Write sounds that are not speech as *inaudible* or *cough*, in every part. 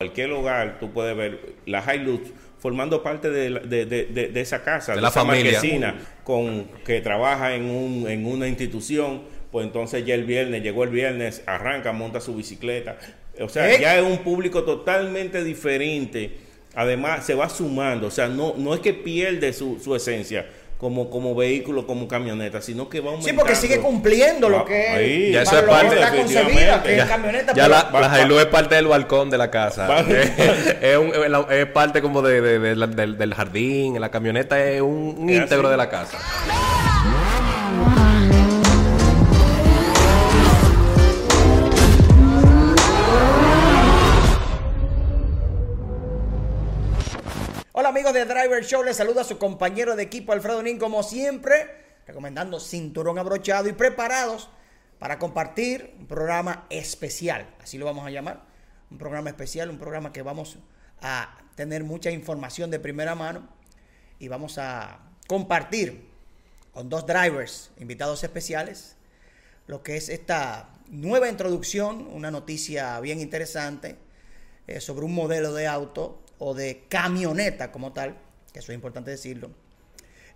cualquier lugar tú puedes ver la Hilux formando parte de, la- de- de- de- de esa casa, De la esa familia. marquesina, con que trabaja en, un, en una institución, pues entonces ya el viernes, llegó el viernes, arranca, monta su bicicleta. O sea, ¿Eh? ya es un público totalmente diferente. Además, se va sumando. O sea, no, no es que pierde su, su esencia como, como vehículo, como camioneta, sino que va Sí, aumentando. porque sigue cumpliendo lo que ahí. Ya eso es parte, está concebida, que es Ya- camioneta. Ya pero- la, va- la va- Hilux es parte del balcón de la casa. Va- es, *laughs* es un- es es parte como de, de- de la- del, del jardín. La camioneta es un, un Es íntegro así. de la casa. De Driver Show, les saluda su compañero de equipo Alfredo Nin, como siempre, recomendando cinturón abrochado y preparados para compartir un programa especial, así lo vamos a llamar, un programa especial, un programa que vamos a tener mucha información de primera mano y vamos a compartir con dos drivers invitados especiales lo que es esta nueva introducción, una noticia bien interesante eh, sobre un modelo de auto o de camioneta como tal, que eso es importante decirlo,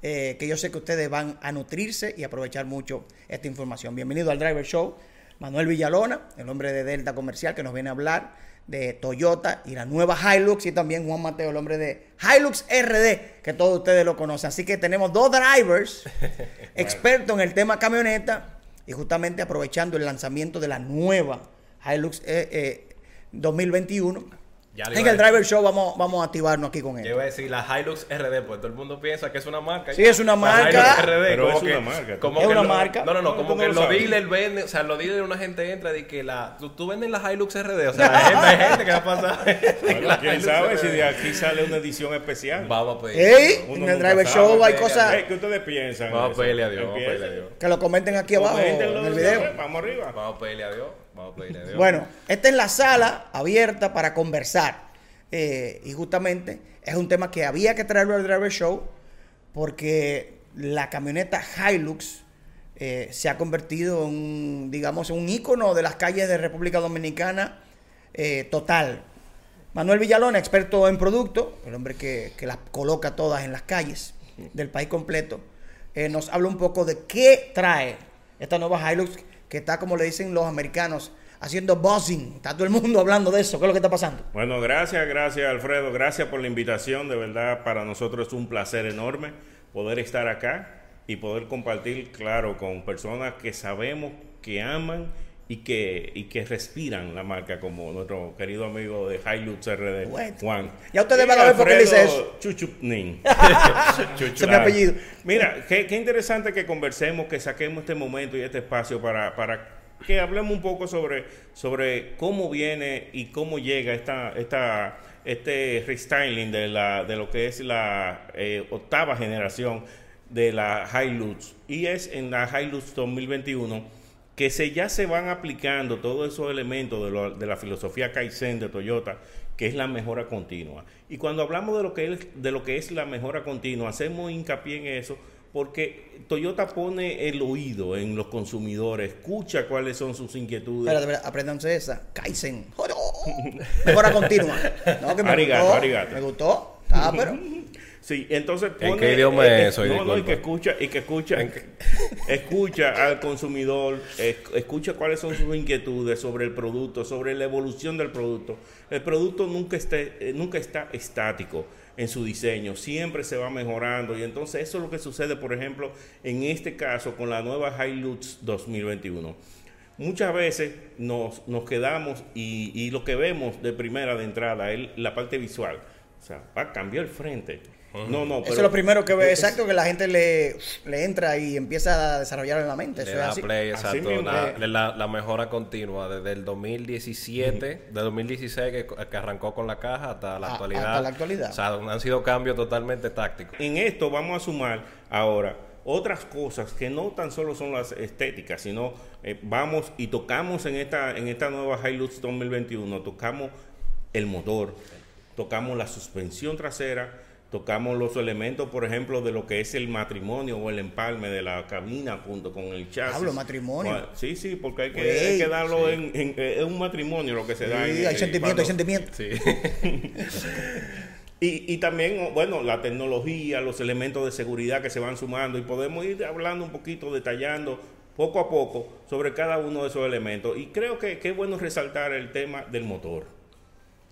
eh, que yo sé que ustedes van a nutrirse y aprovechar mucho esta información. Bienvenido al Driver Show, Manuel Villalona, el hombre de Delta Comercial, que nos viene a hablar de Toyota y la nueva Hilux, y también Juan Mateo, el hombre de Hilux RD, que todos ustedes lo conocen. Así que tenemos dos drivers *laughs* expertos en el tema camioneta y justamente aprovechando el lanzamiento de la nueva Hilux eh, eh, 2021. Ya En el. Driver Show vamos, vamos a activarnos aquí con Yo él. iba a decir la Hilux RD, pues todo el mundo piensa que es una marca. Sí, es una La marca. Hilux RD, Pero como es que- una marca. como Es que una lo- marca. No, no, no, como que lo los dealers venden, o sea, los dealers una gente entra y que la, tú, tú vendes la Hilux RD, o sea, hay gente, hay gente que va a pasar. Bueno, *laughs* quién Hilux sabe RD. si de aquí sale una edición especial. Vamos a pedir. ¡Ey! En el Driver sabe. Show hay cosas ¿Qué ustedes piensan? Vamos a pedirle a Dios, vamos a pedirle a Dios. que lo comenten aquí abajo en el de video. Vamos arriba. Vamos a pedirle a Dios, Bueno, esta es la sala abierta para conversar. Eh, y justamente es un tema que había que traerlo al Driver Show porque la camioneta Hilux eh, se ha convertido en, digamos, un ícono de las calles de República Dominicana eh, total. Manuel Villalona, experto en producto, el hombre que, que las coloca todas en las calles del país completo, nos habla un poco de qué trae esta nueva Hilux que está, como le dicen los americanos, haciendo buzzing. Está todo el mundo hablando de eso. ¿Qué es lo que está pasando? Bueno, gracias, gracias Alfredo, gracias por la invitación, de verdad para nosotros es un placer enorme poder estar acá y poder compartir, claro, con personas que sabemos que aman y que, y que respiran la marca como nuestro querido amigo de Hilux RD, Bueno. Juan. Ya ustedes van a ver por qué Alfredo eso. Chuchupnin. *laughs* Es mi apellido. Mira, qué, qué interesante que conversemos, que saquemos este momento y este espacio para, para que hablemos un poco sobre, sobre cómo viene y cómo llega esta, esta, este restyling de, la, de lo que es la eh, octava generación de la Hilux. Y es en la Hilux 2021 que se, ya se van aplicando todos esos elementos de, lo- de la filosofía Kaizen de Toyota, que es la mejora continua. Y cuando hablamos de lo que es, de lo que es la mejora continua, hacemos hincapié en eso porque Toyota pone el oído en los consumidores, escucha cuáles son sus inquietudes. Espérate, espérate, apréndanse esa. Kaizen. *laughs* Mejora continua. No, que me Arigato, gustó. arigato. Me gustó. Ah, pero. Sí, entonces ¿En pone- qué idioma eh, es eso? No, no, y que escucha, y que escucha, *laughs* escucha al consumidor, es- escucha cuáles son sus inquietudes sobre el producto, sobre la evolución del producto. El producto nunca esté, eh, nunca está estático en su diseño, siempre se va mejorando y entonces eso es lo que sucede, por ejemplo, en este caso con la nueva Hilux 2021. Muchas veces nos, nos quedamos y, y lo que vemos de primera de entrada es la parte visual. O sea, va a cambiar el frente. No, no, Eso es lo primero que ve, exacto, que la gente le, le entra y empieza a desarrollar en la mente. Eso es así. play, exacto. La, la- la mejora continua desde el 2017, de 2016 que, que arrancó con la caja hasta la A- actualidad. hasta la actualidad. O sea, han sido cambios totalmente tácticos. En esto vamos a sumar ahora otras cosas que no tan solo son las estéticas, sino eh, vamos y tocamos en esta, en esta nueva Hilux 2021, tocamos el motor, tocamos la suspensión trasera, tocamos los elementos, por ejemplo, de lo que es el matrimonio o el empalme de la cabina junto con el chasis. Hablo matrimonio. Sí, sí, porque hay que, hay que darlo en, en- eh, es un matrimonio lo que se da. en- Sí, hay en- sentimiento, hay sentimiento. Sí. *laughs* Y, y también, bueno, la tecnología, los elementos de seguridad que se van sumando y podemos ir hablando un poquito, detallando poco a poco sobre cada uno de esos elementos. Y creo que, que es bueno resaltar el tema del motor.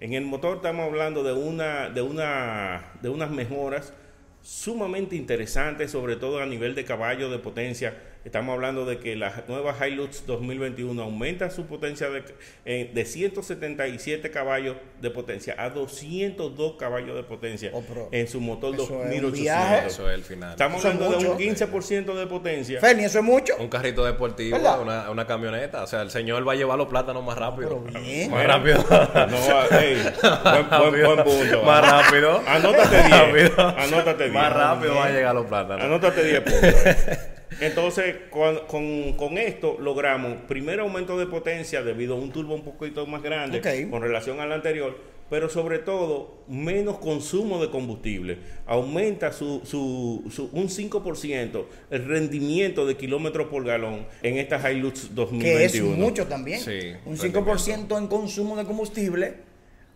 En el motor estamos hablando de una, de una, de unas mejoras sumamente interesantes, sobre todo a nivel de caballo de potencia. Estamos hablando de que la nueva Hilux 2021 aumenta su potencia de, eh, de 177 caballos de potencia a 202 caballos de potencia Oh, en su motor eso es un 2800. viaje. Eso es el final. Estamos Eso es hablando de un mucho. 15% de potencia. Ferni, eso es mucho. Un carrito deportivo, una, una camioneta. O sea, el señor va a llevar los plátanos más rápido. Pero bien. Más rápido. No, buen, buen- buen punto. Más rápido. Anótate 10. Rápido. Anótate 10. Más rápido van a llegar los plátanos. Anótate 10 puntos. *laughs* Entonces, con, con- con esto logramos primer aumento de potencia debido a un turbo un poquito más grande con relación al anterior, pero sobre todo menos consumo de combustible. Aumenta su, su, su- un 5% el rendimiento de kilómetros por galón en esta Hilux 2021. Que es mucho también. Sí, un rendimiento. 5% en consumo de combustible.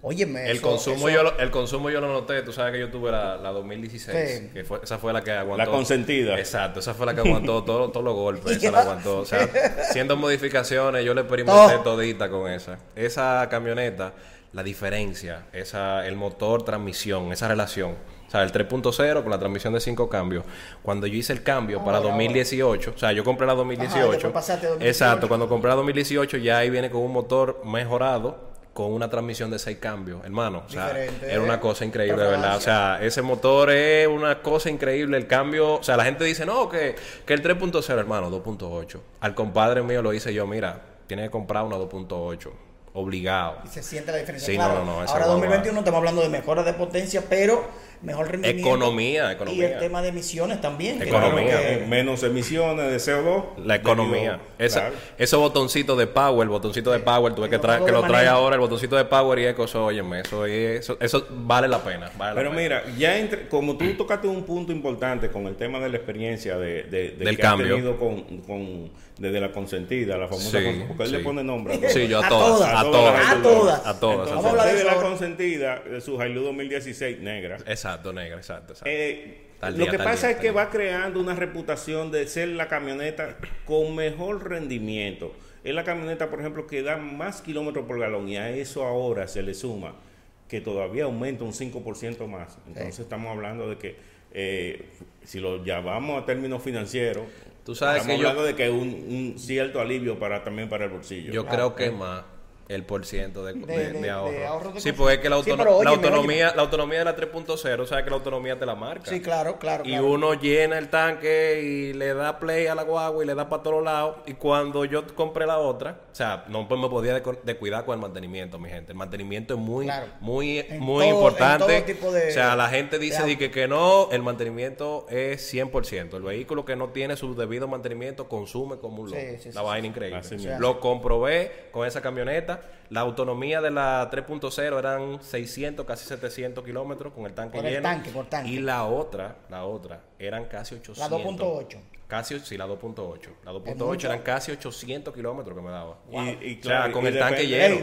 Óyeme. El eso- consumo, eso- yo lo, el consumo yo lo noté, tú sabes que yo tuve la, la 2016, Sí. que fue, esa fue la que aguantó. La consentida. Exacto, esa fue la que aguantó *laughs* todo- todos los golpes, esa la aguantó. O sea, haciendo modificaciones, yo le experimenté Todo. todita con esa. Esa camioneta, la diferencia, esa, el motor, transmisión, esa relación. O sea, el 3.0 con la transmisión de 5 cambios. Cuando yo hice el cambio para Ahora, 2018, o sea, yo compré la 2018. después pasaste a 2018. Exacto, cuando compré la 2018 ya ahí viene con un motor mejorado con una transmisión de 6 cambios, hermano. O sea, Diferente, era una ¿eh? cosa increíble, de verdad. O sea, ese motor es una cosa increíble. El cambio, o sea, la gente dice, no, que, que el 3.0, hermano, 2.8. Al compadre mío lo hice yo, mira, tiene que comprar una 2.8. Obligado. Y se siente la diferencia. Sí, claro, no, no, no, ahora guagua- 2021 estamos hablando de mejora de potencia, pero mejor rendimiento. Economía, Y economía. el tema de emisiones también. Economía. que- Eh, menos emisiones de CO2. La economía. debido- Esa, claro. Esos botoncitos de power, el botoncito de power, tuve que, traer que lo de trae ahora, el botoncito de power y eco, eso, óyeme, eso, es- eso, eso vale la pena. vale la Pero pena. mira, ya entre, como tú tocaste un punto importante con el tema de la experiencia de, de- de Del que cambio. has tenido con, con- desde la consentida, la famosa Sí, con- porque él sí. le pone nombre. a todo. Sí, yo a, A todas, todas. a A todas, todas. A todas. a todas. Entonces, Vamos a hablar de desde eso la consentida de su Hilux 2016 negra. Exacto, negra, exacto. exacto. Eh, lo que pasa día, es que día. va creando una reputación de ser la camioneta con mejor rendimiento. Es la camioneta, por ejemplo, que da más kilómetros por galón y a eso ahora se le suma que todavía aumenta un 5% más. Entonces estamos hablando de que eh, si lo llevamos a términos financieros, Tú sabes estamos que yo- hablando de que es un, un cierto alivio para también para el bolsillo. Yo creo que más el por ciento de, de- De- de- de ahorro. de ahorro de sí, porque es que la, autono- la autonomía, la autonomía de la 3.0, sabes que la autonomía te la marca. Sí, claro, claro. Y claro. uno llena el tanque y le da play a la guagua y le da para todos lados. Y cuando yo compré la otra, o sea, no pues, me podía descuidar con el mantenimiento, mi gente. El mantenimiento es muy, Claro. muy, En muy todo- importante. en todo tipo de- o sea, la gente dice que, que no, el mantenimiento es 100%. El vehículo que no tiene su debido mantenimiento consume como un loco. sí, la sí, vaina increíble. O sea, Lo comprobé con esa camioneta. La autonomía de la 3.0 eran 600, casi 700 kilómetros con el tanque Por el lleno. tanque, por tanque. Y la otra, la otra, eran casi 800. La 2.8. Casi, sí, la 2.8. La Es 2.8 mucho. eran casi 800 kilómetros que me daba. Y, y O sea, claro, con y el tanque lleno.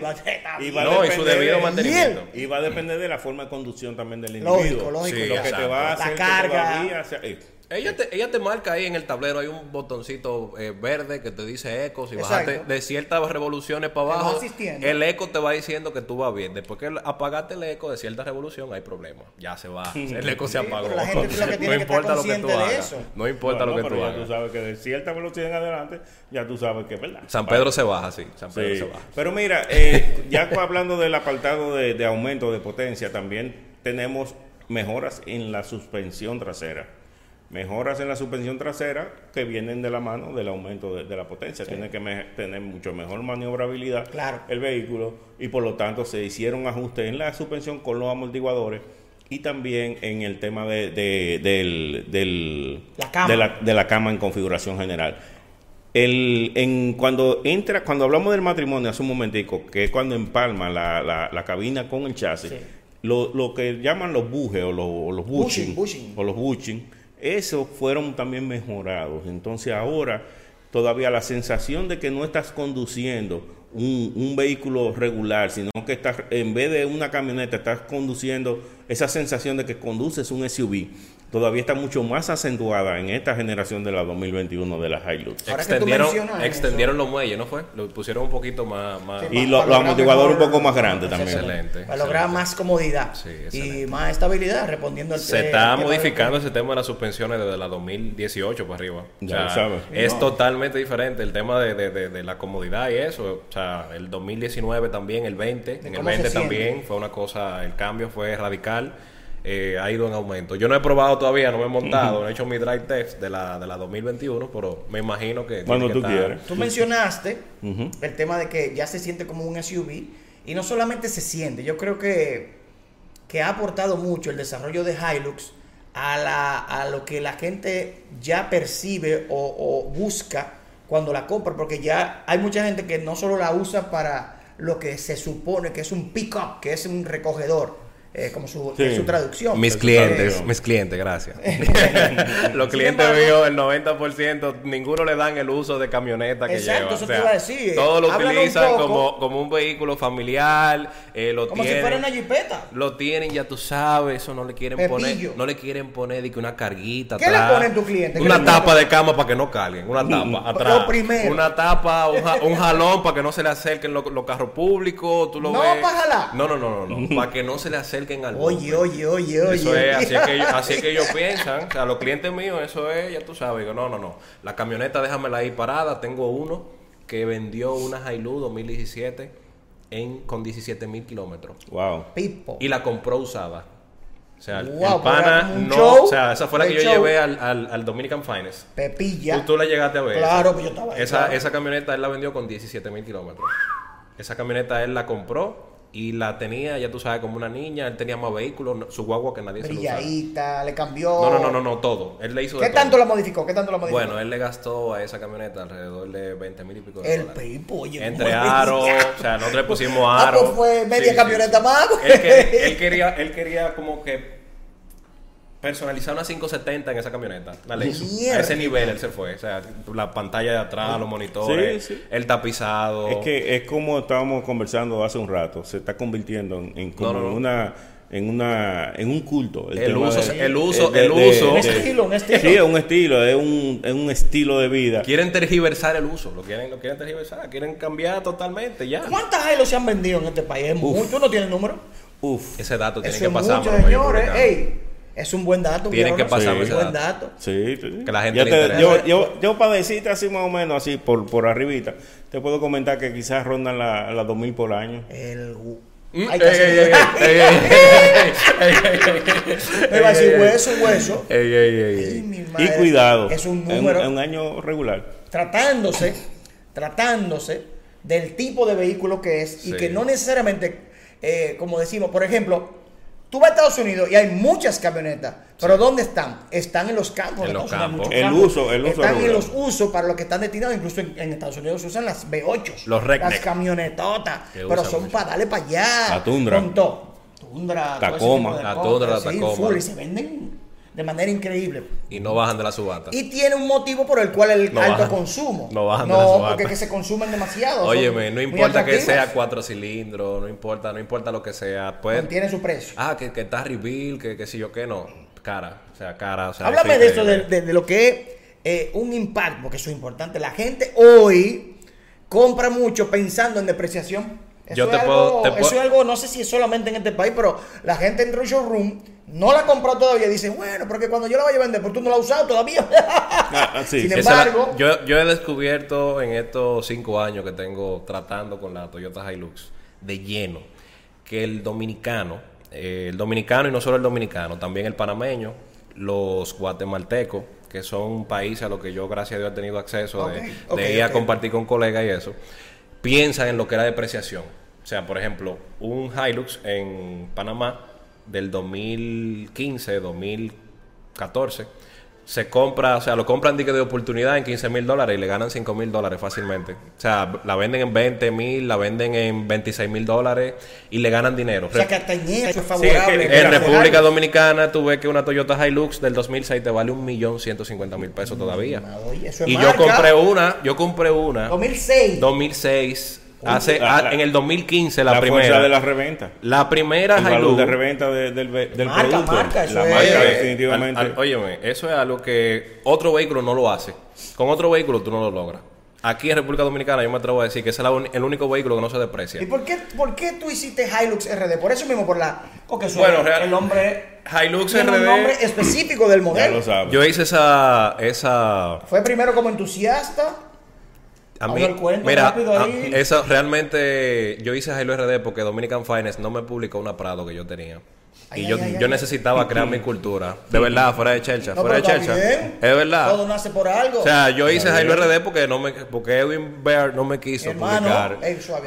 Y va a No, y su depender- debido mantenimiento. Y va a depender de la forma de conducción también del Lógico, individuo. lógico, Sí, Lo que te va a La hacer que carga. todavía sea- eh, Ella te, ella te marca ahí en el tablero, hay un botoncito eh, verde que te dice eco. Si Exacto. bajaste de ciertas revoluciones para abajo, el eco te va diciendo que tú vas bien. Después que apagaste el eco de cierta revolución, hay problema. Ya se va. El eco se apagó. pero la gente es lo que tiene no que estar importa lo que tú hagas. No importa bueno, lo que pero tú ya hagas. tú sabes que de cierta velocidad en adelante, ya tú sabes que es verdad. San Pedro se baja, sí. San Pedro Sí. se baja. Pero mira, eh, ya *laughs* hablando del apartado de, de aumento de potencia, también tenemos mejoras en la suspensión trasera. Mejoras en la suspensión trasera que vienen de la mano del aumento de, de la potencia. Tiene que me- tener mucho mejor maniobrabilidad Claro. el vehículo y por lo tanto se hicieron ajustes en la suspensión con los amortiguadores y también en el tema de, de- del, del- La cama. de la- de la cama en configuración general. El, en, cuando entra, cuando hablamos del matrimonio hace un momentico, que es cuando empalma la, la, la cabina con el chasis, Sí. lo, lo que llaman los bujes o los, o los bushing, Bushing, bushing. o los bushing, esos fueron también mejorados. Entonces ahora todavía la sensación de que no estás conduciendo un, un vehículo regular, sino que estás, en vez de una camioneta, estás conduciendo esa sensación de que conduces un SUV, todavía está mucho más acentuada en esta generación de la 2021 de las Hilux. Ahora que tú extendieron mencionas extendieron los muelles, ¿no fue? Lo pusieron un poquito más... más- Sí, Y lo- los lograr amortiguadores un poco más grandes también. Excelente. Para lograr excelente. más comodidad Sí, y más estabilidad, respondiendo al Se está modificando ese tema de las suspensiones desde la 2018 para arriba. Ya lo sabes. Es No. totalmente diferente el tema de, de- de- de la comodidad y eso. O sea, el 2019 también, el 20, en el cómo se 20 siente. también fue una cosa, el cambio fue radical. Eh, ha ido en aumento. Yo no he probado todavía, no me he montado, no he hecho mi drive test de la, de la 2021, pero me imagino que... Cuando tú estar- quieras. Tú mencionaste el tema de que ya se siente como un SUV y no solamente se siente, yo creo que, que ha aportado mucho el desarrollo de Hilux a, la, a lo que la gente ya percibe o, o busca cuando la compra, porque ya hay mucha gente que no solo la usa para lo que se supone que es un pick-up, que es un recogedor, eh, como su, Sí. su traducción. Mis clientes, mis clientes, gracias. *laughs* *laughs* Los clientes míos, el 90%, ninguno le dan el uso de camioneta que Exacto, lleva. eso O te iba a decir. Todos lo utilizan como, como un vehículo familiar, eh, lo como si tienen, fuera una jipeta. lo tienen, ya tú sabes, eso no le quieren Pepillo. poner, no le quieren poner de que una carguita ¿Qué le ponen tu cliente? ¿Qué Una tapa de cama para que no carguen, una tapa atrás. Lo primero. Una tapa, un, ja- un jalón para que no se le acerquen los, los carros públicos, tú lo No, ves. pa' jalar. No, no, no, no, no, *laughs* para que no se le acerquen al Oye, oye, oye, oye. Eso es, así es, que ellos, *laughs* así es que ellos piensan. O sea, los clientes míos, eso es, ya tú sabes. No, no, no. La camioneta déjamela ahí parada. Tengo uno que vendió una Hilux 2017 en, con 17 mil kilómetros. Wow. Pipo. Y la compró usada. O sea, el- Wow, el pana no. show, o sea, esa fue la que yo show. llevé al, al, al Dominican Finest. Pepilla. Tú, tú la llegaste a ver. Claro, pues yo estaba ahí, Esa, claro. esa camioneta él la vendió con 17 mil kilómetros. Esa camioneta él la compró y la tenía, ya tú sabes, como una niña. Él tenía más vehículos, su guagua que nadie se. Brilladita, le cambió. No, no, no, no, no, todo. Él le hizo de ¿Qué todo. tanto la modificó? ¿Qué tanto la modificó? Bueno, él le gastó a esa camioneta alrededor de 20 mil y pico de el dólares. pipo, oye. Entre ¿cómo aros, o sea, nosotros le pusimos Ah, aros. pues fue media Sí, camioneta sí. más. Él, que- él quería, él quería como que personalizar una 570 en esa camioneta. La Lexus. Mierda. A ese nivel él se fue. O sea, la pantalla de atrás, los monitores, Sí, sí. el tapizado. Es que es como estábamos conversando hace un rato, se está convirtiendo en, en como No, no, no. una en una en un culto. El uso, de- el uso, de- el de- uso. Un de- estilo, un estilo. Sí, es un estilo, es un, es un estilo de vida. Quieren tergiversar el uso, lo quieren, lo quieren tergiversar, quieren cambiar totalmente ya. ¿Cuántas Hilos se han vendido en este país? Es mucho. ¿Tú no tienes número? Uf. Ese dato tiene que pasar mucho, señores. Ey, es un buen dato. Tienen ¿vieron? que pasarme Es ese un buen dato. dato. Sí, sí. Que la gente yo, te- yo, yo, yo para decirte así más o menos, así por, por arribita, te puedo comentar que quizás rondan las la 2000 por año. El... Mm, Hay que hacer- ey, ey, ey, ey, ey, ey, ey, Me va a decir ey, ey, hueso, hueso. ey, ey, ey, Ay, mi Y madre. cuidado, Es un número. es un año regular. tratándose, tratándose del tipo de vehículo que es y Sí. que no necesariamente, eh, como decimos, por ejemplo, tú vas a Estados Unidos y hay muchas camionetas, pero ¿dónde están? Están en los campos. En los campos. El uso- el uso Están en los usos para los que están destinados, incluso en, en Estados Unidos se usan las V8, Los redneck. las camionetotas, pero son mucho. para darle para allá. La Tundra. Con todo. Tundra, Tacoma. La Tundra, la sí, Tacoma. full, y se venden de manera increíble. Y no bajan de la subasta. Y tiene un motivo por el cual el No alto bajan. consumo. No bajan de la No, subasta. porque que se consumen demasiado. Óyeme, no importa que sea cuatro cilindros, no importa, no importa lo que sea. Pues, Mantiene su precio. ah, que, que está reveal, que, que si yo qué, no. Cara, o sea, cara, o sea. Háblame de de- de lo que es eh, un impacto, porque eso es importante. La gente hoy compra mucho pensando en depreciación. Eso, Yo es, te algo, puedo- te eso es algo, no sé si es solamente en este país, pero la gente entra un showroom, no la compró todavía y dice, bueno, porque cuando yo la vaya a vender, pues tú no la has usado todavía. *laughs* Ah, sí. Sin la- embargo, yo, yo he descubierto en estos cinco años que tengo tratando con la Toyota Hilux de lleno que el dominicano, eh, el dominicano y no solo el dominicano, también el panameño, los guatemaltecos, que son países a los que yo gracias a Dios he tenido acceso de, ir a compartir con colegas y eso, piensan en lo que era depreciación. O sea, por ejemplo, un Hilux en Panamá del 2015, 2014, se compra, o sea, lo compran de, que de oportunidad en 15 mil dólares y le ganan 5 mil dólares fácilmente. O sea, la venden en 20 mil, la venden en 26 mil dólares y le ganan dinero. O sea, que hasta en eso es favorable. En República Dominicana tú ves que una Toyota Hilux del 2006 te vale un millón ciento cincuenta mil pesos todavía. Oye, eso es Y yo compré una, yo compré una 2006. 2006, hace, la- a- la- en el 2015 la, la primera. fuerza de la reventa. La primera El valor Hilux. de reventa de- del, Marca, producto. marca, la es- marca, Eh, definitivamente. Al- al- óyeme, eso es algo que otro vehículo no lo hace. Con otro vehículo tú no lo logras. Aquí en República Dominicana yo me atrevo a decir que ese es el único vehículo que no se deprecia. ¿Y por qué, por qué tú hiciste Hilux RD? Por eso mismo, por la. Porque eso Bueno, real- el nombre. Hilux tiene un RD. nombre específico del ya modelo. lo sabes. Yo hice esa, esa Fue primero como entusiasta. A mí, mira, a- ahí. eso realmente yo hice Hilo RD porque Dominican Finance no me publicó una Prado que yo tenía. Ay, y ay, yo, ay, yo ay. necesitaba crear mi cultura. De verdad, fuera de Chelcha, No, fuera de está Chelcha. Es verdad. Todo nace por algo. O sea, yo hice Está bien. RD porque no me porque Edwin Bear no me quiso Hermano, publicar.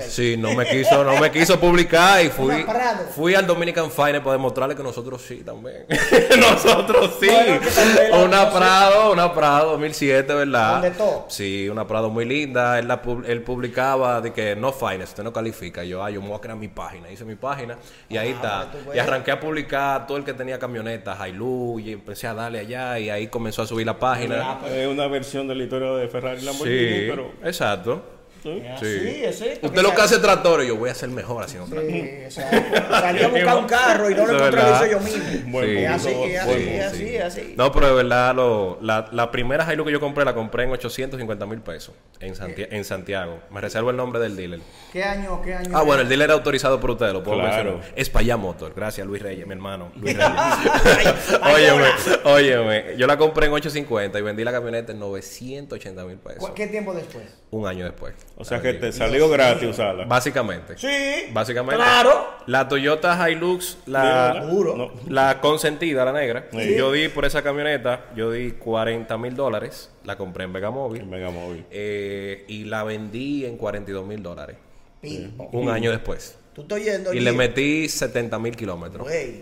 Sí, no me quiso, no me quiso publicar y fui fui al Dominican Finance para demostrarle que nosotros sí también. *laughs* nosotros sí. Bueno, una. Prado, una Prado 2007, ¿verdad? Con de todo. Sí, una Prado muy linda. Él, la él publicaba de que no finance, usted no califica. Yo, ah, yo me voy a crear mi página. Hice mi página y ahí está. Ah, ves. Y arranqué a publicar todo el que tenía camionetas, Hilux, y empecé a darle allá y ahí comenzó a subir la página. Es una versión de la historia de Ferrari y Lamborghini, Sí, pero exacto. Sí. Sí. porque Usted lo que hace tractores, yo voy a ser mejor haciendo Sí, tractores. exacto. Salí a *laughs* buscar un carro y no *laughs* lo encontré, lo hice yo mismo. *laughs* Buen Sí. Es punto, así, es así, es así, así. No, pero de verdad, lo- la, la primera Hilux que yo compré la compré en 850 mil pesos en, Santi- en Santiago. Me reservo el nombre del dealer. ¿Qué año, qué año? Ah, bueno, el dealer era autorizado por ustedes, lo puedo Claro. mencionar. Es Payá Motor. Gracias, Luis Reyes, mi hermano. Luis Reyes. óyeme, óyeme. Yo la compré en 850 y vendí la camioneta en 980 mil pesos. ¿Qué tiempo después? Un año después. O sea que te salió gratis usarla. Básicamente. Sí. Básicamente. Claro. La Toyota Hilux, la. No. la consentida, la negra. Sí. Yo di por esa camioneta, yo di 40 mil dólares. La compré en Vega Móvil. El Mega Móvil. eh, y la vendí en 42 mil dólares. Un año después. Tú estás oyendo. Y Gio? le metí 70 mil kilómetros. Güey.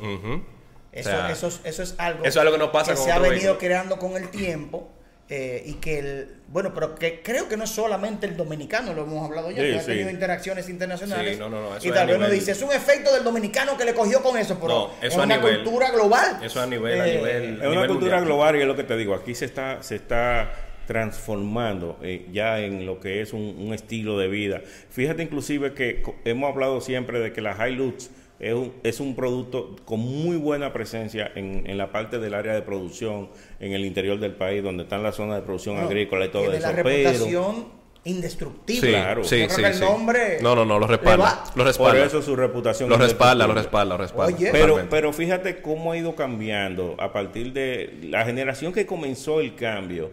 Eso, O sea, eso, es- eso es algo. eso es algo que no pasa que con se ha venido vehículo. creando con el tiempo. Eh, y que el. Bueno, pero que creo que no es solamente el dominicano, lo hemos hablado ya, Sí, que ha sí. tenido interacciones internacionales. Sí, no, no, no, eso y tal a vez uno dice, es un efecto del dominicano que le cogió con eso, pero No, es una nivel- cultura global. Eso a nivel, a Eh, nivel. Es a una nivel cultura mundial. global y es lo que te digo. Aquí se está, se está transformando eh, ya en lo que es un, un estilo de vida. Fíjate inclusive que hemos hablado siempre de que la Hilux es un, es un producto con muy buena presencia en, en la parte del área de producción, en el interior del país, donde están las zonas de producción no, agrícola y todo tiene eso. la Pero reputación indestructible. Sí, Claro. sí, Yo creo sí, que el sí. nombre No, no, no, lo respalda. Lo por respalda. eso su reputación Lo es respalda, lo respalda, lo respalda. Oye. Pero, pero fíjate cómo ha ido cambiando a partir de la generación que comenzó el cambio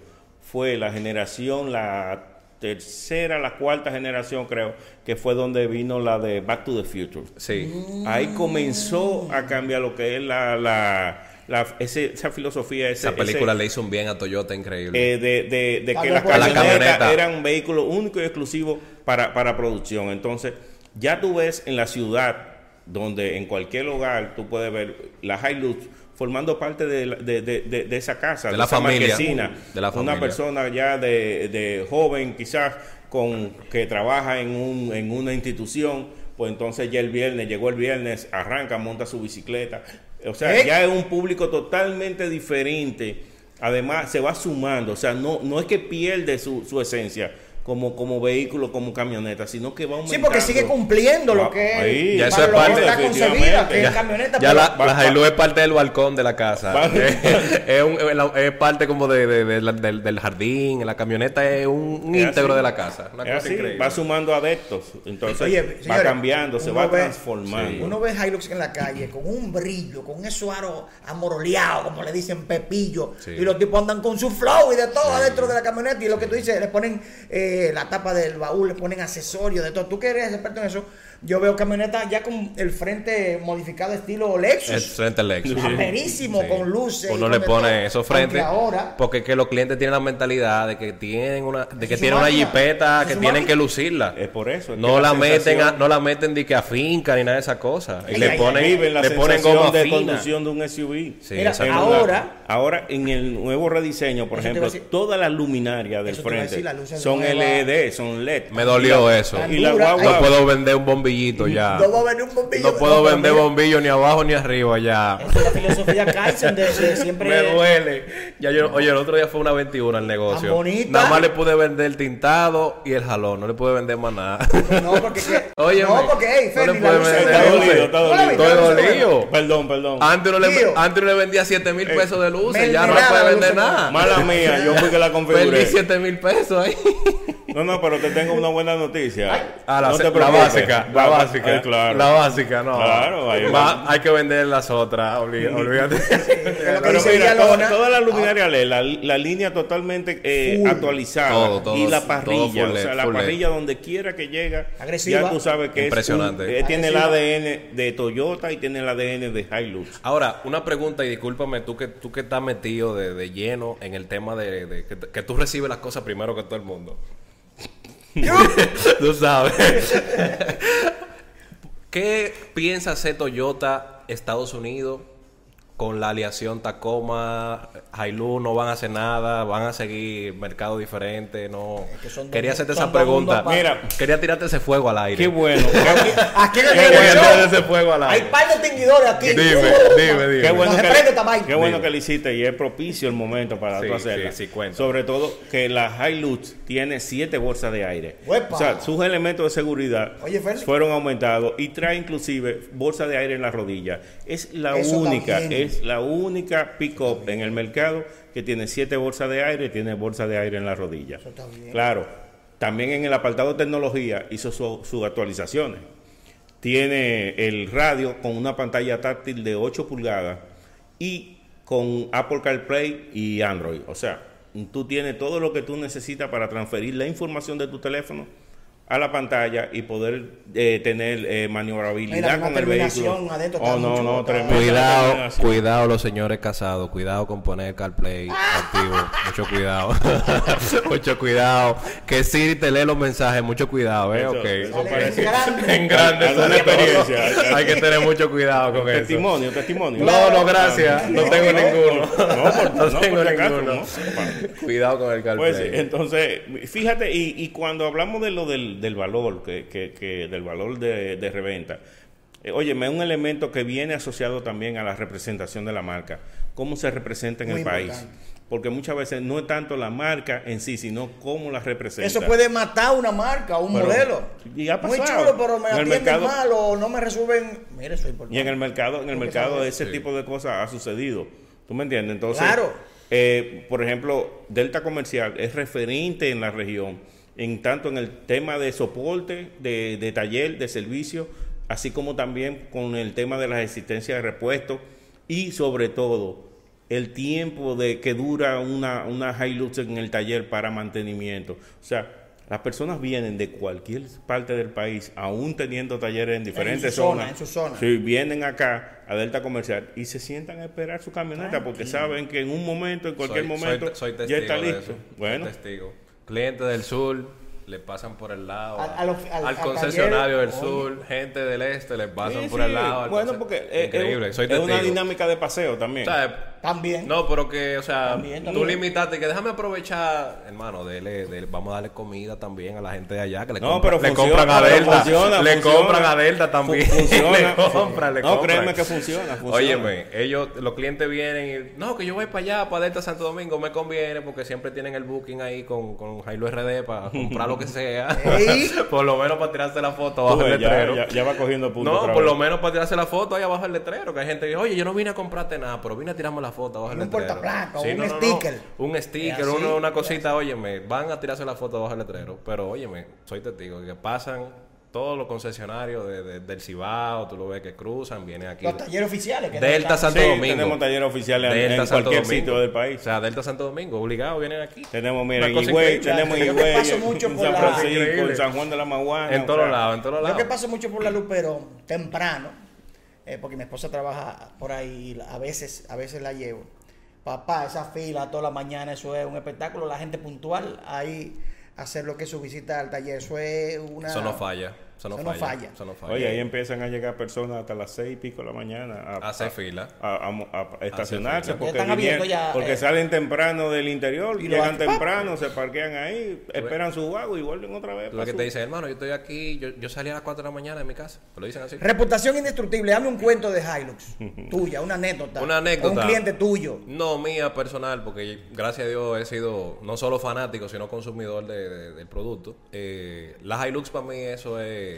fue la generación, la tercera, la cuarta generación creo, que fue donde vino la de Back to the Future. Sí. Ahí comenzó a cambiar lo que es la, la, la- ese- esa filosofía, ese, Esa película ese, le hizo un bien a Toyota increíble. eh, de, de- de que las A la camionetas camioneta. eran un vehículo único y exclusivo para, para producción. Entonces, ya tú ves en la ciudad, donde en cualquier hogar tú puedes ver la Hilux formando parte de, la- de, de- de- esa casa, De la esa familia. De la Una familia. persona ya de, de joven, quizás con que trabaja en, un, en una institución, pues entonces ya el viernes, llegó el viernes, arranca, monta su bicicleta. O sea, ¿Eh? ya es un público totalmente diferente. Además, se va sumando. O sea, no, no es que pierde su, su esencia como, como vehículo, como camioneta, sino que va Sí, aumentando. porque sigue cumpliendo lo que ahí. Ya eso es parte, está concebida, que Ya- es camioneta. Ya pero- la, la es parte del balcón de la casa. Va- *laughs* es, un- es parte como de, de- del, del jardín. La camioneta es un, un Es íntegro así. de la casa. Una Es cosa así, increíble. va sumando adeptos. Entonces, Oye, va cambiando, se va ve- transformando. Uno ve Hilux en la calle con un brillo, con esos aros amoroleados, como le dicen Pepillo, Sí. y los tipos andan con su flow y de todo adentro de la camioneta. Y lo que tú dices, le ponen eh, la tapa del baúl, le ponen accesorios, de todo. Tú que eres experto en eso, Yo veo camionetas ya con el frente modificado estilo Lexus. El frente Lexus. Aperísimo, Sí. con luces. Uno le pone todo. esos frentes. Ahora, Porque es que los clientes tienen la mentalidad de que tienen una, de que tienen una jipeta Es que tienen que lucirla. Es por eso. es No la, meten, a- no la meten de que a finca ni nada de esas cosas. Y Ay, le ay, ponen, viven la le ponen sensación goma de fina. conducción de un SUV. Sí, Mira, ahora- ahora en el nuevo rediseño, por ejemplo, decir. todas las luminarias del frente decir, son. LED, son LED. Me dolió la- eso. Y la guagua No puedo vender un bombillito ya. no va a venir un bombillo. No puedo vender mira, bombillo ni abajo ni arriba ya. Esa es la filosofía Kaizen de, de siempre. *laughs* Me duele. Ya yo, oye, el otro día fue una 21 al negocio. Bonita. Nada más le pude vender el tintado y el jalón. No le pude vender más nada. *laughs* No, porque. que- *laughs* Oye, no, porque, hey, no le luz vender Está dolido, está dolido. Estoy dolido. Perdón, perdón. Antes no, le, antes no le vendía 7 mil pesos de luces. ya no puede vender nada. Mala mía, yo fui que la Perdí configuré. 7 mil pesos ahí. No, no, pero te tengo una buena noticia. Ah, la, No te la preocupes. básica, la básica. Ay, claro. La básica, no. Claro, Va- va. hay que vender las otras, *laughs* olvídate. Pero mira, toda, toda la luminaria LED, la, la línea totalmente eh, actualizada Todo, todo, y la todo parrilla, o sea, LED, la LED. parrilla donde quiera que llega, Agresiva. ya tú sabes que Impresionante. es un- eh, tiene el. ADN de Toyota y tiene el ADN de Hilux. Ahora, una pregunta y discúlpame tú que tú que estás metido de, de lleno en el tema de, de que, que tú recibes las cosas primero que todo el mundo. *laughs* tú sabes. ¿Qué piensa hacer Toyota Estados Unidos con la aliación Tacoma, Hilux? No van a hacer nada, van a seguir mercado diferente, no. que son dos- Quería hacerte son esa pregunta. Mira. quería tirarte ese fuego al aire. Qué bueno, *laughs* Aquí *laughs* en el Show ese fuego al Hay aire. par de extinguidores aquí. Dime, dime, dime. qué bueno, que, qué bueno Dime. que lo hiciste y es propicio el momento para Sí, tú hacerla. sí, sí, cuenta. Sobre todo que la Hilux tiene siete bolsas de aire. ¡Uepa! O sea, sus elementos de seguridad Oye, fueron aumentados y trae inclusive bolsa de aire en la rodilla. Es la Eso única, también. es la única pick-up en el mercado que tiene siete bolsas de aire y tiene bolsa de aire en la rodilla. está bien. Claro, también en el apartado de tecnología hizo su- sus actualizaciones. Tiene el radio con una pantalla táctil de 8 pulgadas y con Apple CarPlay y Android. O sea, tú tienes todo lo que tú necesitas para transferir la información de tu teléfono a la pantalla y poder eh, tener eh, maniobrabilidad Mira, con el vehículo. terminación adentro Oh, no, no, Cuidado, cuidado los señores casados, cuidado con poner CarPlay activo, mucho cuidado, *laughs* mucho cuidado, que Siri te lee los mensajes, mucho cuidado, ¿eh? Eso- ok. eso Dale, parece- en grande. En grande, experiencia. Hay que tener mucho cuidado con eso. Testimonio, testimonio. No, no, gracias, no, tengo no, ninguno. No, por, No *laughs* no, tengo por ninguno. ¿no? Cuidado con el CarPlay. Pues sí, entonces, fíjate, y, y cuando hablamos de lo del, del valor, que, que- que del valor de, de reventa, eh, óyeme, es un elemento que viene asociado también a la representación de la marca, cómo se representa en Muy el país. Porque muchas veces no es tanto la marca en sí, sino cómo la representa. Eso puede matar una marca, un Pero- modelo. y ha Muy pasado. chulo, pero me En el atienden mercado- mal o no me resuelven. Mire, eso es importante. Y en el mercado, en el mercado ese Sí. tipo de cosas ha sucedido. ¿Tú me entiendes? Entonces, Claro. eh, por ejemplo, Delta Comercial es referente en la región, en tanto en el tema de soporte, de, de taller, de servicio, así como también con el tema de las existencias de repuestos y sobre todo el tiempo de que dura una, una Hilux en el taller para mantenimiento. O sea, las personas vienen de cualquier parte del país, aún teniendo talleres en diferentes zona, zonas. en su zona. Sí, vienen acá a Delta Comercial y se sientan a esperar su camioneta porque saben que en un momento, en cualquier Soy- momento, soy, soy ya está listo. Bueno, Soy testigo. Clientes del sur le pasan por el lado. Al- Al, a los- al- al concesionario del sur, gente del este le pasan Sí, por sí. el lado. al Bueno, porque es- Increíble, es, soy es testigo. una dinámica de paseo también. O sea, También. No, pero que, o sea, También, tú limitaste que déjame aprovechar, hermano, dele, dele- vamos a darle comida también a la gente de allá que le, No, compra- pero le funciona, compran a pero Delta, funciona, le funciona. compran a Delta también, Fu- funciona. *laughs* le compran, le No, compran. créeme que funciona, funciona. Óyeme, ellos, los clientes vienen y, no, que yo voy para allá, para Delta Santo Domingo, me conviene porque siempre tienen el booking ahí con, con Jailo RD para comprar lo que *laughs* sea, *laughs* por lo menos para tirarse la foto abajo el ves, ya, letrero. ya- ya va cogiendo puntos. No, otra por vez. lo menos para tirarse la foto ahí abajo el letrero. Que hay gente que dice, oye, yo no vine a comprarte nada, pero vine a tirarme la foto abajo el Un letrero. un sticker. Un sticker, así, uno- una cosita, óyeme, van a tirarse la foto abajo el letrero. Pero óyeme, soy testigo, que pasan Todos los concesionarios de- de- del Cibao, tú lo ves que cruzan, vienen aquí. Los talleres oficiales. que Delta están- Santo Sí, Domingo. tenemos talleres oficiales en- Delta en Santo cualquier Domingo. sitio del país. O sea, Delta Santo Domingo, obligado, vienen aquí. Tenemos, mira, en Higüey, tenemos en Yo que Higüey, paso en mucho en por San la- Francisco, en San Juan de la Maguana. En todos lados, en todos Yo lados. que paso mucho por la Luperón temprano, eh, porque mi esposa trabaja por ahí, a veces, a veces la llevo. Papá, esa fila toda la mañana, eso es un espectáculo. La gente puntual ahí hacer lo que es su visita al taller, eso es una. Eso no falla. Eso no Eso no falla. Eso no falla. Oye, ahí empiezan a llegar personas hasta las seis y pico de la mañana a, Hacer fila. a, a- a estacionarse porque, Están ya, porque eh. salen temprano del interior, Y lo llegan temprano, se parquean ahí, esperan su vago y vuelven otra vez. Ves que su- te dicen, hermano, yo estoy aquí, yo, yo salí a las 4 de la mañana de mi casa. Te lo dicen así. Reputación indestructible. Dame un cuento de Hilux. *laughs* tuya, una anécdota. Una anécdota. Un cliente tuyo. No mía personal, porque gracias a Dios he sido no solo fanático, sino consumidor de- de- del producto. Eh, la Hilux para mí eso es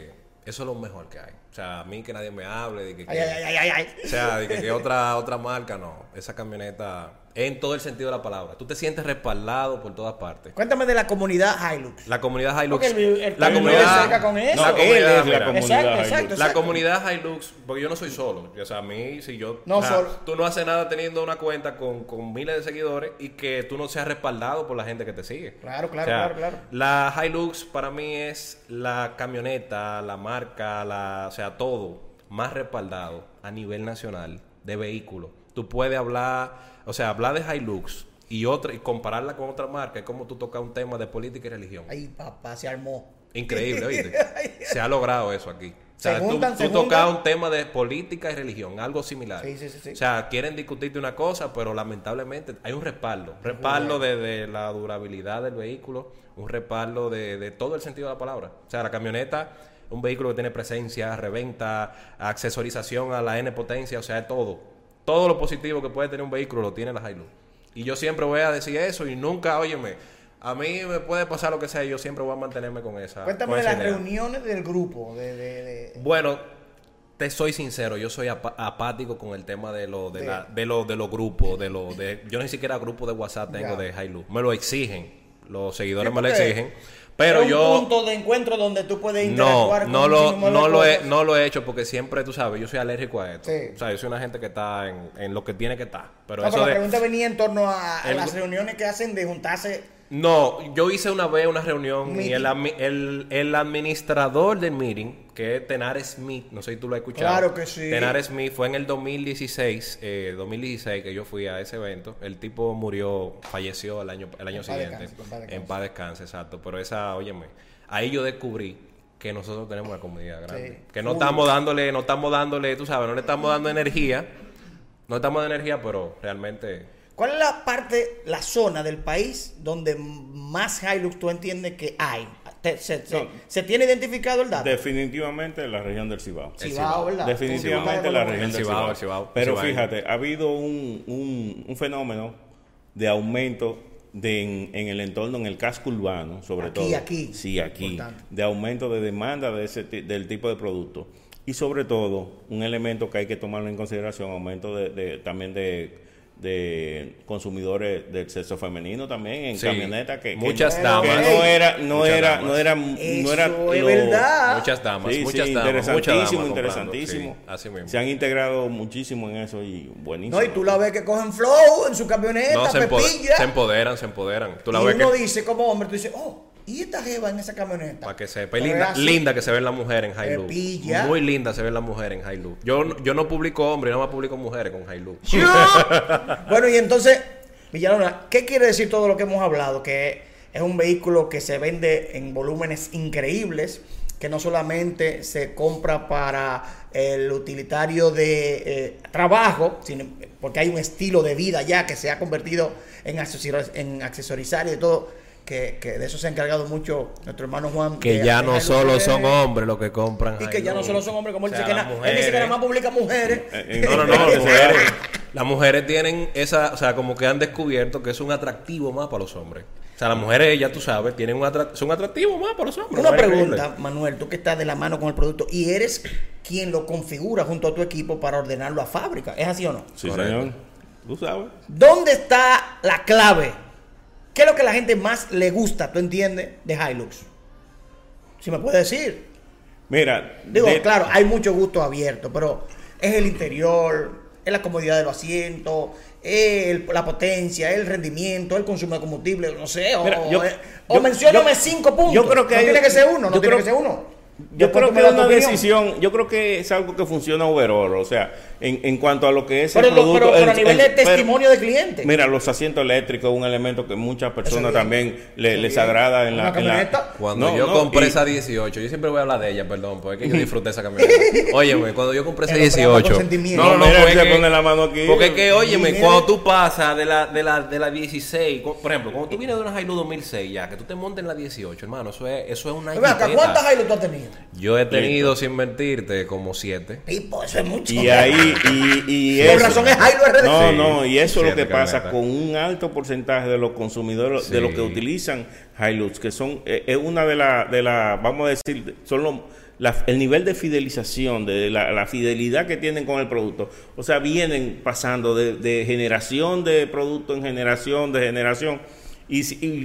eso es lo mejor que hay. O sea, a mí que nadie me hable de que, ay, ay, ay. o sea, de que, que otra otra marca no. Esa camioneta en todo el sentido de la palabra. Tú te sientes respaldado por todas partes. Cuéntame de la comunidad Hilux. La comunidad Hilux. Porque el- el- la comunidad. cerca con eso. la No, él comunidad, es la comunidad Exacto, Hilux. exacto, la comunidad Hilux, porque yo no soy solo. O sea, a mí, si yo. No o sea, solo. Tú no haces nada teniendo una cuenta con, con miles de seguidores y que tú no seas respaldado por la gente que te sigue. Claro, claro, O sea, claro, claro. La Hilux para mí es la camioneta, la marca, la, o sea, todo más respaldado a nivel nacional de vehículos. Tú puedes hablar, o sea, hablar de Hilux y otra y compararla con otra marca es como tú tocas un tema de política y religión. Ay, papá, se armó. Increíble, ¿oíste? *laughs* Se ha logrado eso aquí. O Se sea, tú, juntan, tú tocas un tema de política y religión, algo similar. Sí, sí, sí, sí. O sea, quieren discutirte una cosa, pero lamentablemente hay un respaldo. Respaldo de, de la durabilidad del vehículo, un respaldo de, de todo el sentido de la palabra. O sea, la camioneta, un vehículo que tiene presencia, reventa, accesorización a la N potencia, o sea, es todo. Todo lo positivo que puede tener un vehículo lo tiene la Hilux. Y yo siempre voy a decir eso y nunca, óyeme, a mí me puede pasar lo que sea, yo siempre voy a mantenerme con esa. Cuéntame con de las idea. reuniones del grupo. De, de, de- Bueno, te soy sincero, yo soy apático con el tema de lo de, De- la- de lo de los grupos, de lo de yo ni siquiera grupo de WhatsApp tengo Ya. de Hilux. Me lo exigen. Los seguidores me lo exigen, pero es yo un punto de encuentro donde tú puedes no, interactuar no con un lo, no, lo he, no lo he hecho porque siempre, tú sabes, yo soy alérgico a esto. Sí. O sea, yo soy una gente que está en, en lo que tiene que estar. Pero No, eso pero la de, pregunta venía en torno a, a El- las reuniones que hacen de juntarse. No, yo hice una vez una reunión y el, el, el administrador del meeting, que es Tenar Smith, no sé si tú lo has escuchado. Claro que sí. Tenar Smith fue en el 2016, eh, 2016 que yo fui a ese evento. El tipo murió, falleció el año, el año En siguiente. en paz descanse. En paz descanse, exacto. Pero esa, óyeme, ahí yo descubrí que nosotros tenemos una comunidad grande. Sí. Que no estamos dándole, no estamos dándole, tú sabes, no le estando dando energía. No estamos dando energía, pero realmente... ¿Cuál es la parte, la zona del país donde más Hilux tú entiendes que hay? Te- se, se- No. se tiene identificado el dato? Definitivamente la región del Cibao. Cibao, Cibao. ¿verdad? Definitivamente Tú la región El del Cibao, Cibao. Cibao. Pero Cibao. fíjate, ha habido un, un- un fenómeno de aumento de en, en el entorno, en el casco urbano, sobre Aquí, todo. aquí. Sí, aquí. Importante. De aumento de demanda de ese, del tipo de producto. Y sobre todo, un elemento que hay que tomarlo en consideración, aumento de, de- también de, de consumidores del sexo femenino también en Sí. camionetas que, que Muchas no, damas. que no era no Muchas era damas. no era no era es lo- verdad. Muchas damas, Sí, muchas sí, damas, muchas damas interesantísimo, comprando, interesantísimo. sí, así mismo. Se han integrado muchísimo en eso y buenísimo. No, y tú la ves que cogen flow en su camioneta, No, se, empo- pepilla. se empoderan, se empoderan. Tú la y ves uno que, dice como hombre, tú dices, oh, ¿y esta jeva en esa camioneta? para que sepa. Pero Linda, linda que se ve la mujer en Hilux. Muy linda se ve la mujer en Hilux. Yo, no- yo no publico hombres, yo no más publico mujeres con Hilux. *laughs* Bueno, y entonces, Villalona, ¿qué quiere decir todo lo que hemos hablado? Que es un vehículo que se vende en volúmenes increíbles, que no solamente se compra para el utilitario de eh, trabajo, sino porque hay un estilo de vida ya que se ha convertido en, accesoriz- en accesorizar y todo. Que, que de eso se ha encargado mucho nuestro hermano Juan. Que ya no solo Mujeres. son hombres los que compran Y que ya no solo son hombres, como él O sea, dice que na- él dice que nada mujeres- más publica mujeres. Eh, eh, No, no, no, *laughs* las mujeres, las mujeres tienen esa, o sea, como que han descubierto que es un atractivo más para los hombres. O sea, las mujeres, ya tú sabes, tienen un atra- son atractivos más para los hombres. Una pregunta, Manuel, tú que estás de la mano con el producto y eres quien lo configura junto a tu equipo para ordenarlo a fábrica. ¿Es así o no? Sí, Correcto. señor. Tú sabes. ¿Dónde está la clave? ¿Qué es lo que a la gente más le gusta, tú entiendes, de Hilux? Si me puedes decir. Mira, Digo, de- claro, hay mucho gusto abierto, pero es el interior, es la comodidad de los asientos, el- la potencia, el rendimiento, el consumo de combustible, no sé, o, Mira, yo- o- o yo- mencióname yo- cinco puntos. yo creo que no hay- tiene que ser uno, no tiene creo- que ser uno. Yo creo que es una decisión, yo creo que es algo que funciona overall, o sea, en, en cuanto a lo que es Pero, el producto. pero- pero a el- nivel el- de pero- testimonio de cliente. Mira, los asientos eléctricos es un elemento que muchas personas también le- les agrada en la, en la-. Cuando No, yo no, compré y- esa 18, yo siempre voy a hablar de ella, perdón, porque es que yo disfruté esa camioneta. *laughs* Óyeme, cuando yo compré esa El hombre habla con 18. sentimiento. No, no, no, Mira, porque pone la mano aquí. Porque es que, óyeme, Mira. cuando tú pasas de la, de la, de la 16, co- por ejemplo, cuando tú vienes de una Hilux 2006 ya, que tú te montes en la 18, hermano, eso es, eso es una acá. ¿cuántas Hilux tú has tenido? Yo he tenido, sin mentirte, como 7. Tipo, eso es mucho. Y ahí, y, eso- razón es. No, no, y eso es lo que pasa con un alto porcentaje de los consumidores, de los que utilizan Hilux, que son, eh, es una de las, de la, vamos a decir, son los- la- el nivel de fidelización, de la, la fidelidad que tienen con el producto. O sea, vienen pasando de, de generación de producto en generación, de generación. Y-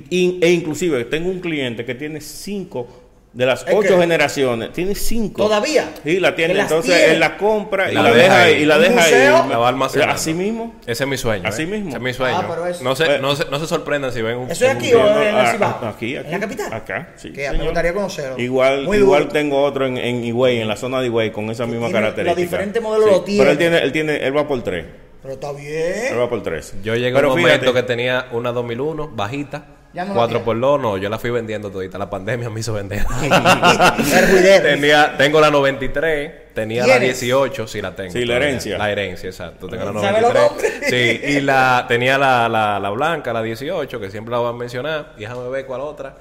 y- e inclusive tengo un cliente que tiene cinco de las ¿Es ocho que? generaciones, tiene cinco. ¿Todavía? Sí, la tiene. ¿Que las Entonces tiene? él la compra y La la, deja ahí. Y la ¿Un deja museo? ahí. La va almacenando. Así mismo. Ese es mi sueño. Así ¿eh? mismo. Ese es mi sueño. Ah, pero eso- no, se, Pues- no, se, no se sorprendan si ven un. ¿Eso es aquí o en el Ah, Cibao? ah, aquí, aquí. ¿En la capital? Acá, sí. Que me gustaría conocerlo. Igual, Muy igual tengo otro en, en Higüey, en la zona de Higüey, con esa Que misma característica. los diferentes modelos lo Pero él tiene. él tiene, él va por tres. Pero está Él bien. va por tres. Yo llegué a un momento que tenía una 2001 bajita. Ya no la 4 tiene. por 2 no, yo la fui vendiendo todita. La pandemia me hizo vender. *laughs* Tenía, tengo la 93, tenía la ¿Tienes? 18, sí la tengo. Sí, la herencia. La herencia, exacto. Tengo la ¿Sabe los 93. nombres? Sí, y la tenía la, la, la blanca, la 18, que siempre la voy a mencionar. Y déjame ver cuál otra.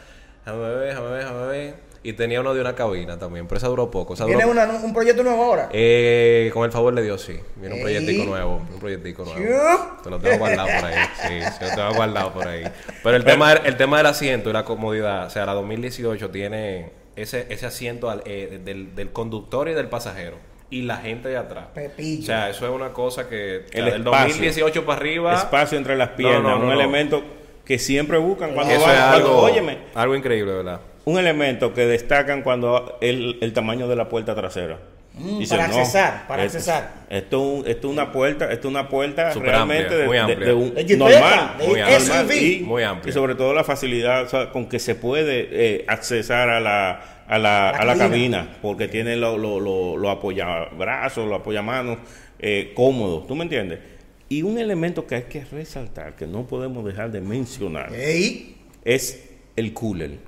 Déjame ver, déjame ver, déjame ver. Y tenía uno de una cabina también, pero esa duró poco. Esa ¿Tiene duró- una- un proyecto nuevo ahora? Eh, con el favor de Dios, sí. Viene un proyectico nuevo. Un proyectico nuevo. Te lo tengo guardado por ahí. Sí, sí, lo tengo guardado por ahí. Pero el tema, el tema del asiento y la comodidad, o sea, la 2018 tiene ese, ese asiento al- eh, del, del conductor y del pasajero. Y la gente de atrás. Pepillo. O sea, eso es una cosa que El del espacio. 2018 para arriba. Espacio entre las piernas, No, no, no, un no. elemento que siempre buscan cuando Eso van. algo, óyeme, algo increíble, ¿verdad? Un elemento que destacan cuando el, el tamaño de la puerta trasera. Mm, Dicen, para "No, accesar, para esto- accesar". Esto, es una puerta, esto es una puerta realmente amplia, de, muy de- amplia. de un De normal, muy normal, y, Muy amplia. y sobre todo la facilidad o sea, con que se puede eh, accesar a la a la, La a la cabina. porque tiene los lo, lo, lo apoyabrazos, los apoyamanos eh, cómodos, ¿tú me entiendes? Y un elemento que hay que resaltar, que no podemos dejar de mencionar, es el cooler.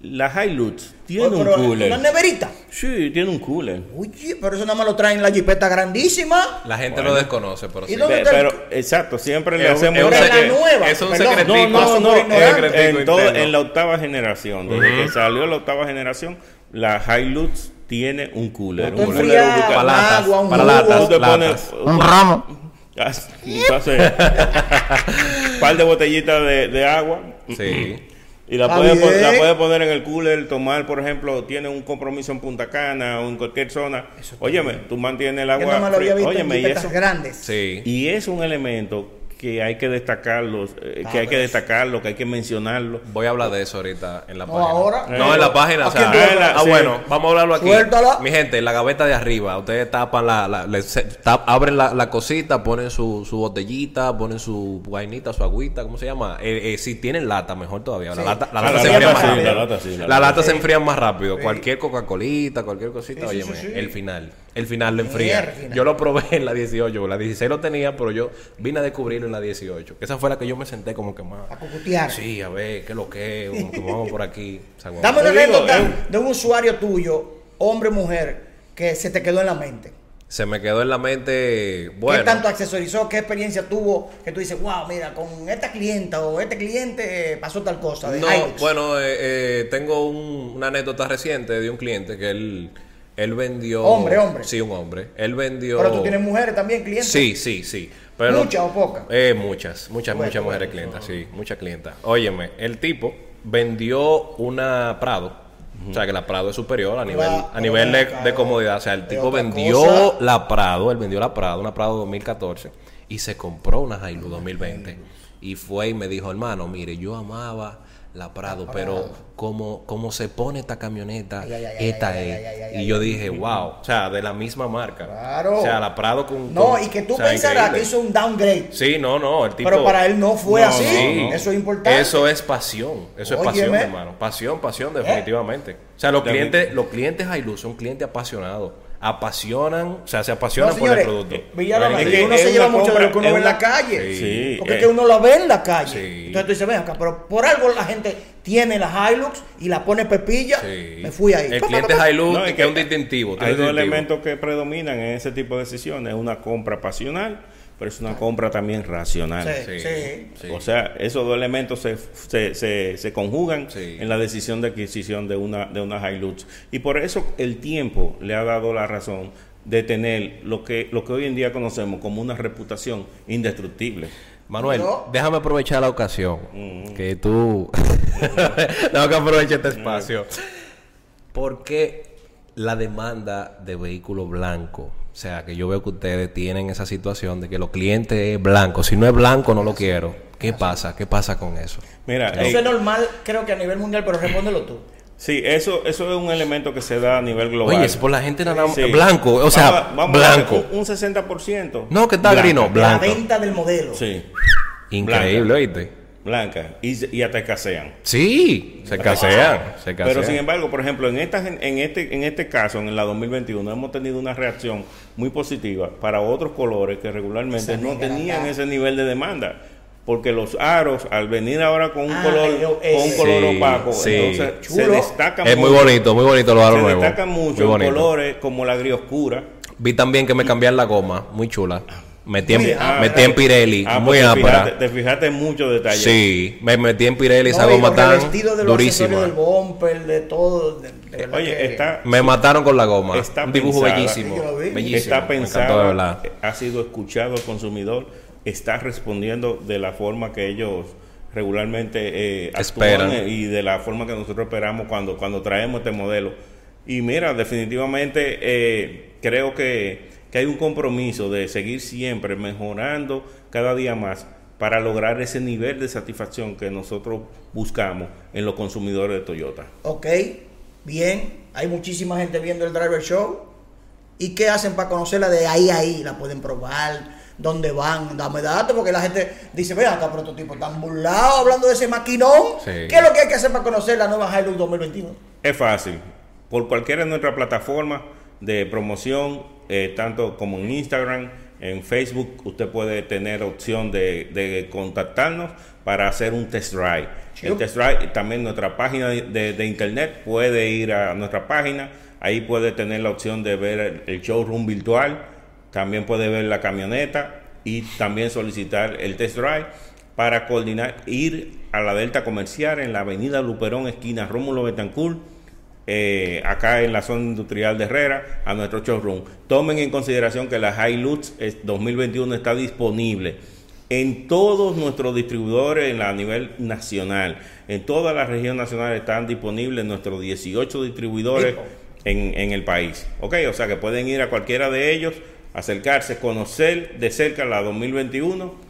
La Hilux tiene Oye, un cooler. Una neverita. Sí, tiene un cooler. Oye, pero eso nada más lo traen en la jipeta grandísima. La gente Bueno. lo desconoce, pero ¿Y sí. Pe- Pero, exacto, siempre le Es hacemos es un Pero en la nueva, Es un secretico. No, no, no, en, ignorante. en todo- interno. en la octava generación, desde que salió la octava generación, la Hilux tiene un cooler. Un cooler Para latas, agua, un para jugo. latas, pones. Un ramo. *laughs* Entonces, un *laughs* par de botellitas de, de agua. Sí. Y la bien. la puedes poner en el cooler, tomar, por ejemplo, tiene un compromiso en Punta Cana o en cualquier zona. Óyeme, tú mantienes el Yo agua. no me lo había fría. visto Óyeme, en y eso, grandes. Sí. y es un elemento que hay que destacarlo, eh, Ah, que hay que pero- destacarlo, que hay que mencionarlo. Voy a hablar de eso ahorita en la No, página. ahora. No, en la página. o sea, ah, Sí. bueno, vamos a hablarlo aquí. Suéltala. Mi gente, en la gaveta de arriba, ustedes tapan la, la- le- se- tap- abren la, la cosita, ponen su, su botellita, ponen su vainita, su agüita, ¿cómo se llama? Eh, eh, si tienen lata, mejor todavía. La lata, la Ah, lata la se enfría más rápido. la lata sí, la La lata lata se enfría más rápido. Cualquier Coca-Colita, cualquier cosita, Sí, sí, óyeme, sí, sí. el final. El final lo enfría. Yo lo probé en la 18, la 16 lo tenía, pero yo vine a descubrirlo en la 18. Que esa fue la que yo me senté como que más. A cucutear. Sí, a ver, qué lo que como que vamos por aquí. O sea, Dame una anécdota eh. de un usuario tuyo, hombre o mujer, que se te quedó en la mente. Se me quedó en la mente, bueno, ¿Qué tanto accesorizó? ¿Qué experiencia tuvo? Que tú dices, wow, mira, con esta clienta o este cliente eh, pasó tal cosa. De no, Hilux". bueno, eh, eh, tengo un- una anécdota reciente de un cliente que él, él vendió... Hombre, hombre. Sí, un hombre. Él vendió... Pero tú tienes mujeres también, clientes. Sí, sí, sí. Pero, ¿Muchas o pocas? Eh, muchas, muchas, Bueno, muchas mujeres bueno. clientas, sí, muchas clientas. Óyeme, el tipo vendió una Prado. O sea, que la Prado es superior a nivel, a nivel de, comodidad. O sea, el tipo vendió cosa. la Prado, él vendió la Prado, una Prado 2014, y se compró una Hilux 2020. Y fue y me dijo, hermano, mire, yo amaba la Prado, pero como, como se pone esta camioneta, Ay, ay, ay, esta ay, es. y yo dije, wow, o sea, de la misma marca. Claro. O sea, la Prado con... No, con- y que tú o sea, pensarás que hizo un downgrade. Sí, no, no, el tipo... Pero para él no fue No, así. no, no. Eso es importante. Eso es pasión, eso es pasión, hermano. Pasión, pasión, definitivamente. O sea, los clientes, los clientes Hilux son clientes apasionados. Apasionan, o sea, se No, apasionan señores, por el producto. eh, Villalona, Es que uno es se lleva mucho de lo que uno ve en la es calle. Sí, Porque es que uno la ve en la calle. Sí. Entonces tú dices, ven acá, pero por algo la gente tiene la Hilux y la pone pepilla. Sí. Me fui ahí. El cliente pa. Hilux No, es que es un distintivo. Hay dos elementos que predominan en ese tipo de decisiones. Una compra pasional, pero es una compra también racional. Sí, Sí. O sea, esos dos elementos se, se, se, se conjugan Sí. en la decisión de adquisición de una, de una Hilux. Y por eso el tiempo le ha dado la razón de tener lo que, lo que hoy en día conocemos como una reputación indestructible. Manuel, déjame aprovechar la ocasión Mm. que tú *laughs* tengo que aprovechar este espacio. ¿Por qué la demanda de vehículo blanco? O sea, que yo veo que ustedes tienen esa situación de que los clientes es blanco. Si no es blanco, no lo quiero. ¿Qué pasa? ¿Qué pasa con eso? Mira, Eso eh, es normal, creo que a nivel mundial, pero respóndelo tú. sí, eso, eso es un elemento que se da a nivel global. Oye, es por la gente nada más Sí. blanco. O sea, Vamos blanco. un, un 60%. No, que está grino, Blanco. la venta del modelo. Sí, Increíble, ¿oíste? Blanca. Y, se- y hasta casean. Sí, se casean. Se casean. Pero sin embargo, por ejemplo, en esta en este en este caso en la 2021 hemos tenido una reacción muy positiva para otros colores que regularmente no tenían acá. ese nivel de demanda. Porque los aros, al venir ahora con un Ah, color, yo- con un ese. color Sí, opaco, sí. entonces se destacan es muy bonito, muy bonito los aros Se nuevos. destacan Muy mucho colores como la gris oscura. Vi también que me cambiaron la goma, muy chula. Metí en, ápera. metí en Pirelli, Ah, muy te ápera. fijaste- Te fijaste en muchos detalles. Sí, me metí en Pirelli, esa No, los accesorios durísima. del bumper, de todo. de- de verdad Oye, que- está, Me mataron con la goma. Está Un dibujo pensada. bellísimo. Está encantó pensado, ha sido escuchado el consumidor, está respondiendo de la forma que ellos regularmente eh, Esperan. actúan eh, y de la forma que nosotros esperamos cuando, cuando traemos este modelo. Y mira, definitivamente eh, creo que, que hay un compromiso de seguir siempre mejorando cada día más para lograr ese nivel de satisfacción que nosotros buscamos en los consumidores de Toyota. Ok, bien. Hay muchísima gente viendo el Driver Show. ¿Y qué hacen para conocerla de ahí a ahí? ¿La pueden probar? ¿Dónde van? Dame datos, porque la gente dice, vea acá, pero estos tipos están burlados hablando de ese maquinón. Sí. ¿Qué es lo que hay que hacer para conocer la nueva Hilux 2021? Es fácil. Por cualquiera de nuestras plataformas de promoción, eh, tanto como en Instagram, en Facebook, usted puede tener opción de, de contactarnos para hacer un test drive. El test drive, también nuestra página de, de- de internet, puede ir a nuestra página, ahí puede tener la opción de ver el, el showroom virtual, también puede ver la camioneta y también solicitar el test drive para coordinar, ir a la Delta Comercial en la avenida Luperón, esquina Rómulo Betancourt, eh, acá en la zona industrial de Herrera, a nuestro showroom. Tomen en consideración que la Hilux es- 2021 está disponible en todos nuestros distribuidores en la- a nivel nacional. En toda la región nacional están disponibles nuestros 18 distribuidores en, en el país. Ok, o sea que pueden ir a cualquiera de ellos, acercarse, conocer de cerca la 2021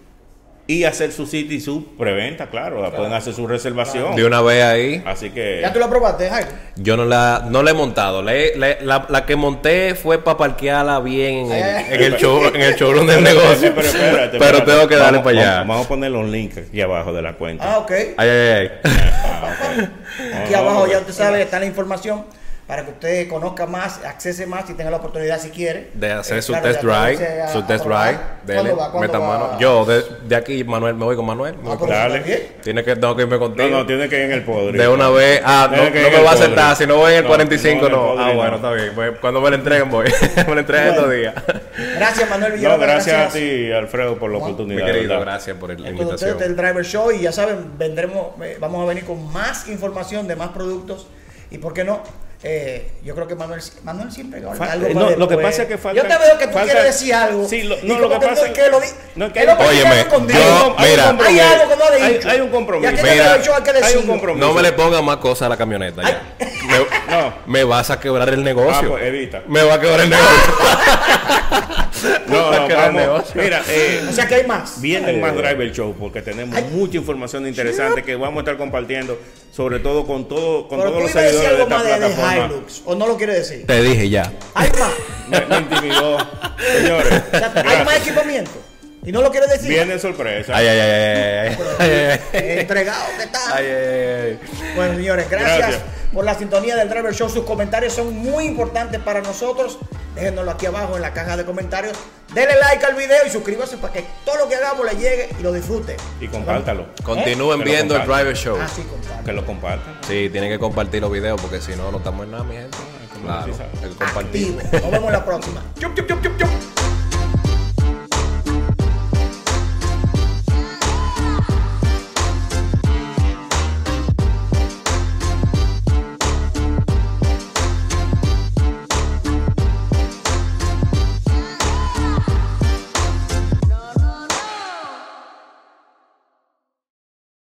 y hacer su sitio y su preventa, claro, la pueden hacer su reservación. De una vez ahí. Así que ¿Ya tú la probaste, Jairo? Yo no la, no la he montado. La, la, la- la que monté fue para parquearla bien en el, ay, en el, show, en el showroom del negocio. *laughs* Pero, espérate, *laughs* Pero espérate. tengo que darle Vamos- para allá. Vamos, vamos a poner los links aquí abajo de la cuenta. Ah, ok. Ay, ay, ay. Aquí abajo ya usted sabe, está la información para que usted conozca más, accese más y tenga la oportunidad si quiere. De hacer Eh, su claro, test drive. a- Su a test drive. Dele, ¿Cuándo va? ¿Cuándo meta va? mano. Yo, de, de aquí, Manuel, me voy con Manuel. me voy Ah, con- Dale. Tiene que, tengo que irme No, contigo. no, tiene que ir en el podrido. De una vez. Ah, no, no me va a aceptar. Si no voy en el No, 45, no, no. Ah, bueno, no. está bien. Pues, cuando me lo entreguen, voy. *laughs* me lo entreguen Bueno. estos días. Gracias, Manuel No, Villalobos. gracias a ti, Alfredo, por la Mi oportunidad. querido, ¿verdad? gracias por la invitación. del Driver Show y ya saben, vendremos, eh, vamos a venir con más información de más productos y por qué no. Eh, yo creo que Manuel, Manuel siempre algo eh, no, lo que pasa es que falta- Yo te veo que tú falta- quieres decir algo. Sí, lo- no, lo que pasa tú- que lo di- no, que es lo que Óyeme, yo- hay, mira. un- hay algo que no ha Hay- dicho. hay un compromiso. Mira, hay que hay un compromiso. No me le ponga más cosas a la camioneta. ya. Me, *laughs* No. Me vas a quebrar el Ah, negocio. pues evita. Me va a quebrar el negocio. *laughs* *laughs* No, no, vamos. negocio. Mira, eh, O sea que hay más. Vienen Ay, más Driver Show porque tenemos Ay. mucha información interesante que vamos a estar compartiendo, sobre todo con todo, con Pero todos los seguidores de algo esta plataforma. Hilux, ¿o no lo quiere decir? Te dije ya. Hay más. Me, me intimidó. Señores, O sea, hay más equipamiento. ¿Y no lo quiere decir? Viene sorpresa. Ay, ay, ay, ay. Entregado que está. Ay, ay, ay. Bueno, señores, gracias, Gracias. por la sintonía del Driver Show. Sus comentarios son muy importantes para nosotros. Déjenoslo aquí abajo en la caja de comentarios. Denle like al video y suscríbase para que todo lo que hagamos le llegue y lo disfrute. Y compártalo. Continúen Que lo viendo el. Driver Show. Ah, sí. Que lo compartan. Sí, tienen que compartir los videos porque si no, no estamos en nada, mi gente. como Claro, sí sabe. hay que compartir. Activo. Nos vemos en la próxima. Chup, chup, chup, chup, chup.